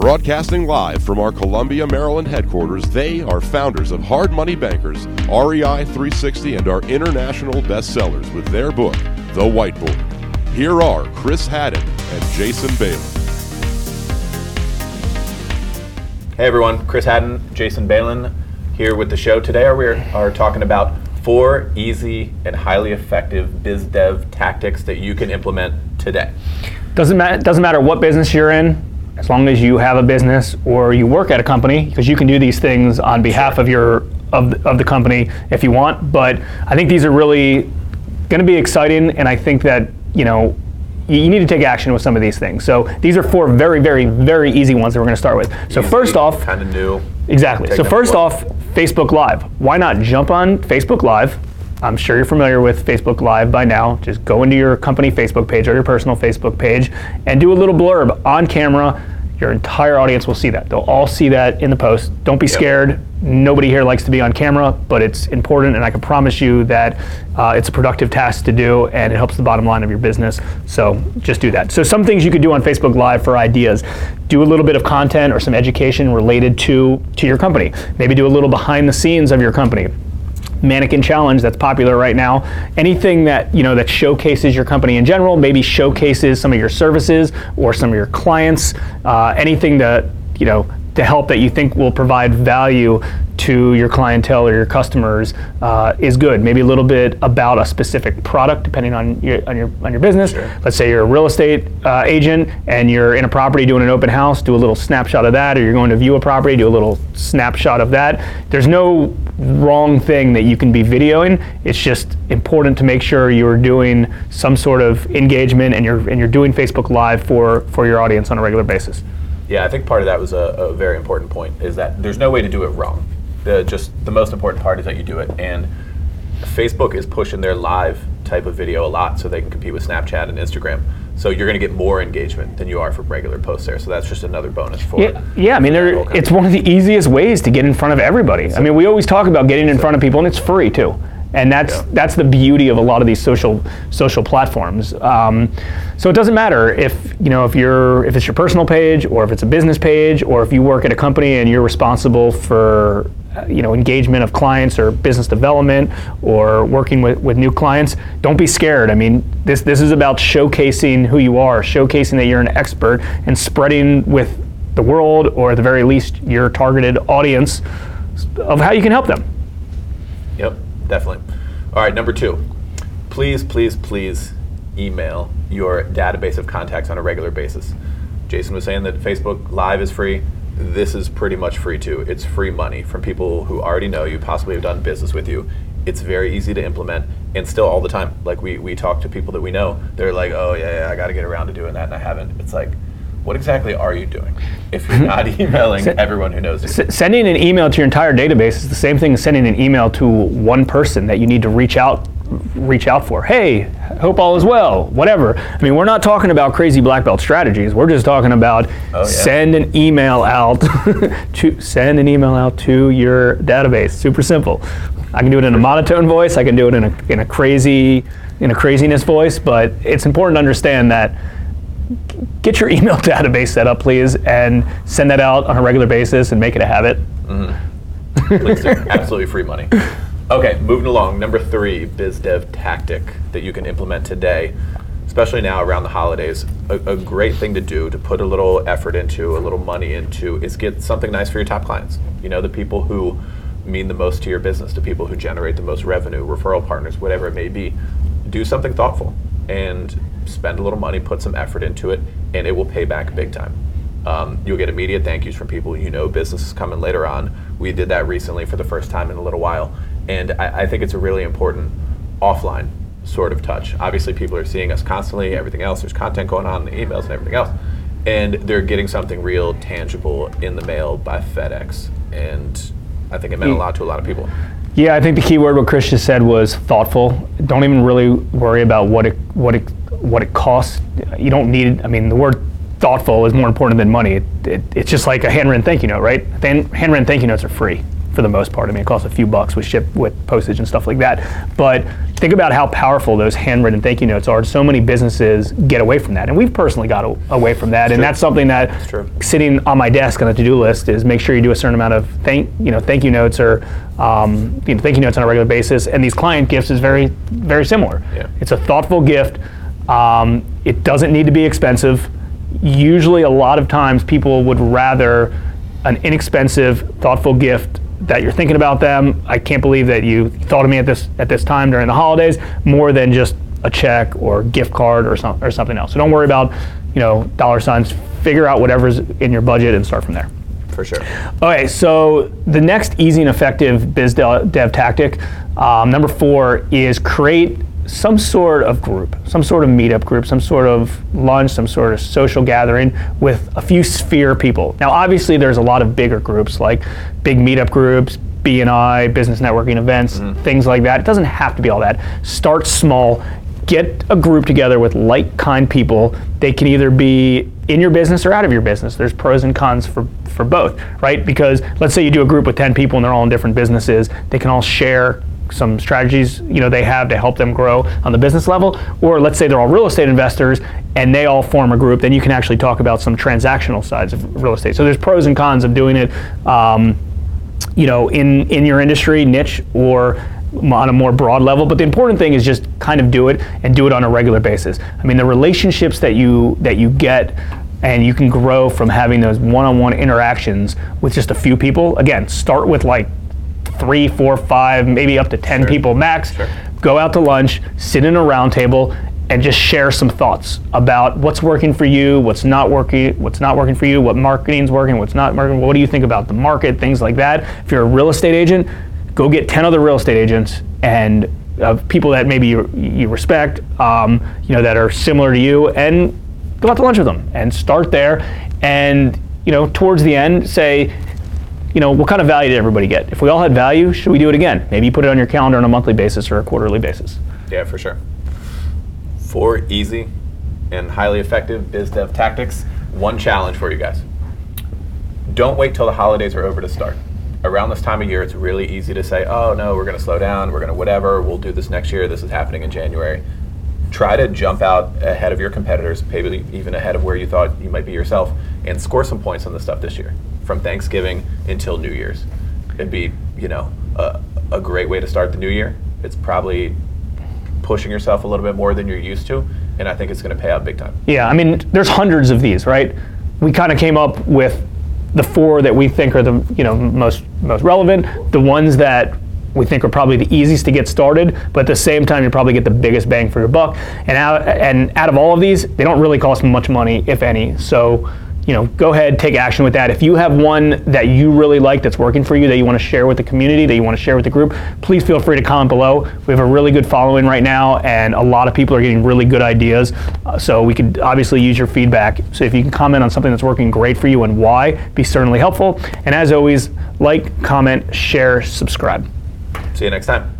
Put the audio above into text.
Broadcasting live from our Columbia, Maryland headquarters, they are founders of Hard Money Bankers, REI 360, and are international bestsellers with their book, The Whiteboard. Here are Chris Haddon and Jason Balin. Hey everyone, Chris Haddon, Jason Balin here with the show today. We are talking about four easy and highly effective biz dev tactics that you can implement today. Doesn't matter. Doesn't matter what business you're in as long as you have a business or you work at a company, because you can do these things on behalf of your of the, of the company if you want. But I think these are really going to be exciting, and I think that you know you need to take action with some of these things. So these are four very, very, very easy ones that we're going to start with. So Easy, first off, kind of new. Exactly. So first off, Facebook Live. Why not jump on Facebook Live? I'm sure you're familiar with Facebook Live by now. Just go into your company Facebook page or your personal Facebook page and do a little blurb on camera. Your entire audience will see that. They'll all see that in the post. Don't be scared. Nobody here likes to be on camera, but it's important, and I can promise you that uh, it's a productive task to do, and it helps the bottom line of your business. So just do that. So some things you could do on Facebook Live for ideas: do a little bit of content or some education related to to your company. Maybe do a little behind the scenes of your company mannequin challenge that's popular right now. Anything that you know that showcases your company in general maybe showcases some of your services or some of your clients uh, anything that you know to help that you think will provide value to your clientele or your customers uh, is good. Maybe a little bit about a specific product, depending on your on your on your business. Let's say you're a real estate uh, agent and you're in a property doing an open house. Do a little snapshot of that, or you're going to view a property. Do a little snapshot of that. There's no wrong thing that you can be videoing. It's just important to make sure you're doing some sort of engagement and you're and you're doing Facebook Live for for your audience on a regular basis. Yeah, I think part of that was a, a very important point. Is that there's no way to do it wrong. The just the most important part is that you do it, and Facebook is pushing their live type of video a lot, so they can compete with Snapchat and Instagram. So you're going to get more engagement than you are for regular posts there. So that's just another bonus for. Yeah, yeah. I mean, there, it's one of the easiest ways to get in front of everybody. I mean, we always talk about getting in front of people, and it's free too. And that's Yeah. that's the beauty of a lot of these social social platforms. Um, so it doesn't matter if you know if you're if it's your personal page or if it's a business page or if you work at a company and you're responsible for uh, you know engagement of clients or business development or working with, with new clients. Don't be scared. I mean, this this is about showcasing who you are, showcasing that you're an expert, and spreading with the world or at the very least your targeted audience of how you can help them. Definitely. All right, number two. Please, please, please email your database of contacts on a regular basis. Jason was saying that Facebook Live is free. This is pretty much free too. It's free money from people who already know you, possibly have done business with you. It's very easy to implement and still all the time. Like we, we talk to people that we know, they're like, oh, yeah, yeah I got to get around to doing that, and I haven't. It's like, what exactly are you doing if you're not emailing everyone who knows you? S- sending an email to your entire database is the same thing as sending an email to one person that you need to reach out reach out for. Hey, hope all is well. Whatever. I mean, we're not talking about crazy black belt strategies. We're just talking about Oh, yeah. send an email out to send an email out to your database. Super simple. I can do it in a monotone voice. I can do it in a in a crazy in a craziness voice, but it's important to understand that get your email database set up, please, and send that out on a regular basis and make it a habit. Mm-hmm. Please do. Absolutely free money. Okay, moving along. Number three, biz dev tactic that you can implement today, especially now around the holidays. A, a great thing to do to put a little effort into, a little money into, is get something nice for your top clients. You know, the people who mean the most to your business, the people who generate the most revenue, referral partners, whatever it may be. Do something thoughtful and spend a little money, put some effort into it, and it will pay back big time. Um, you'll get immediate thank yous from people you know business is coming later on. We did that recently for the first time in a little while. And I, I think it's a really important offline sort of touch. Obviously, people are seeing us constantly, everything else, there's content going on, the emails and everything else. And they're getting something real tangible in the mail by FedEx. And I think it meant a lot to a lot of people. Yeah, I think the key word what Chris just said was thoughtful. Don't even really worry about what it what it what it costs. You don't need. I mean, the word thoughtful is more important than money. It, it, it's just like a handwritten thank you note, right? Hand, handwritten thank you notes are free. For the most part. I mean, it costs a few bucks with ship with postage and stuff like that. But think about how powerful those handwritten thank you notes are. So many businesses get away from that, and we've personally got a, away from that. and true. that's something that true. sitting on my desk on the to-do list is make sure you do a certain amount of thank you know thank you notes or um, you know, thank you notes on a regular basis. And these client gifts is very very similar. Yeah. It's a thoughtful gift. Um, it doesn't need to be expensive. Usually, a lot of times, people would rather an inexpensive, thoughtful gift that you're thinking about them. I can't believe that you thought of me at this at this time during the holidays, more than just a check or gift card or some, or something else. So don't worry about you know dollar signs. Figure out whatever's in your budget and start from there. For sure. Okay, so the next easy and effective biz de- dev tactic, um, number four, is create some sort of group, some sort of meetup group, some sort of lunch, some sort of social gathering with a few sphere people. Now, obviously, there's a lot of bigger groups like big meetup groups, BNI, business networking events, mm-hmm. things like that. It doesn't have to be all that. Start small. Get a group together with like kind people. They can either be in your business or out of your business. There's pros and cons for, for both, right? Because let's say you do a group with 10 people and they're all in different businesses, they can all share some strategies you know they have to help them grow on the business level. Or let's say they're all real estate investors and they all form a group then you can actually talk about some transactional sides of real estate. So there's pros and cons of doing it um, you know in in your industry niche or on a more broad level. But the important thing is just kind of do it and do it on a regular basis. I mean the relationships that you that you get and you can grow from having those one-on-one interactions with just a few people again start with like three four five maybe up to 10 people max Sure. go out to lunch sit in a round table and just share some thoughts about what's working for you, what's not working, what's not working for you, what marketing's working, what's not working. What do you think about the market, things like that. If you're a real estate agent, go get 10 other real estate agents and uh, people that maybe you, you respect, um, you know, that are similar to you, and go out to lunch with them and start there. And you know, towards the end, say, you know, what kind of value did everybody get? If we all had value, should we do it again? Maybe you put it on your calendar on a monthly basis or a quarterly basis. Yeah, for sure. Four easy and highly effective biz dev tactics. One challenge for you guys. Don't wait till the holidays are over to start. Around this time of year, it's really easy to say, oh no, we're going to slow down, we're going to whatever, we'll do this next year, this is happening in January. Try to jump out ahead of your competitors, maybe even ahead of where you thought you might be yourself, and score some points on the stuff this year, from Thanksgiving until New Year's. It'd be, you know, a, a great way to start the new year. It's probably pushing yourself a little bit more than you're used to, and I think it's going to pay out big time. Yeah, I mean, there's hundreds of these, right? We kind of came up with the four that we think are the you know most most relevant, the ones that we think are probably the easiest to get started, but at the same time, you probably get the biggest bang for your buck. And out and out of all of these, they don't really cost much money, if any. So. You know, go ahead, take action with that. If you have one that you really like that's working for you, that you want to share with the community, that you want to share with the group, please feel free to comment below. We have a really good following right now, and a lot of people are getting really good ideas. Uh, so we could obviously use your feedback. So if you can comment on something that's working great for you and why, be certainly helpful. And as always, like, comment, share, subscribe. See you next time.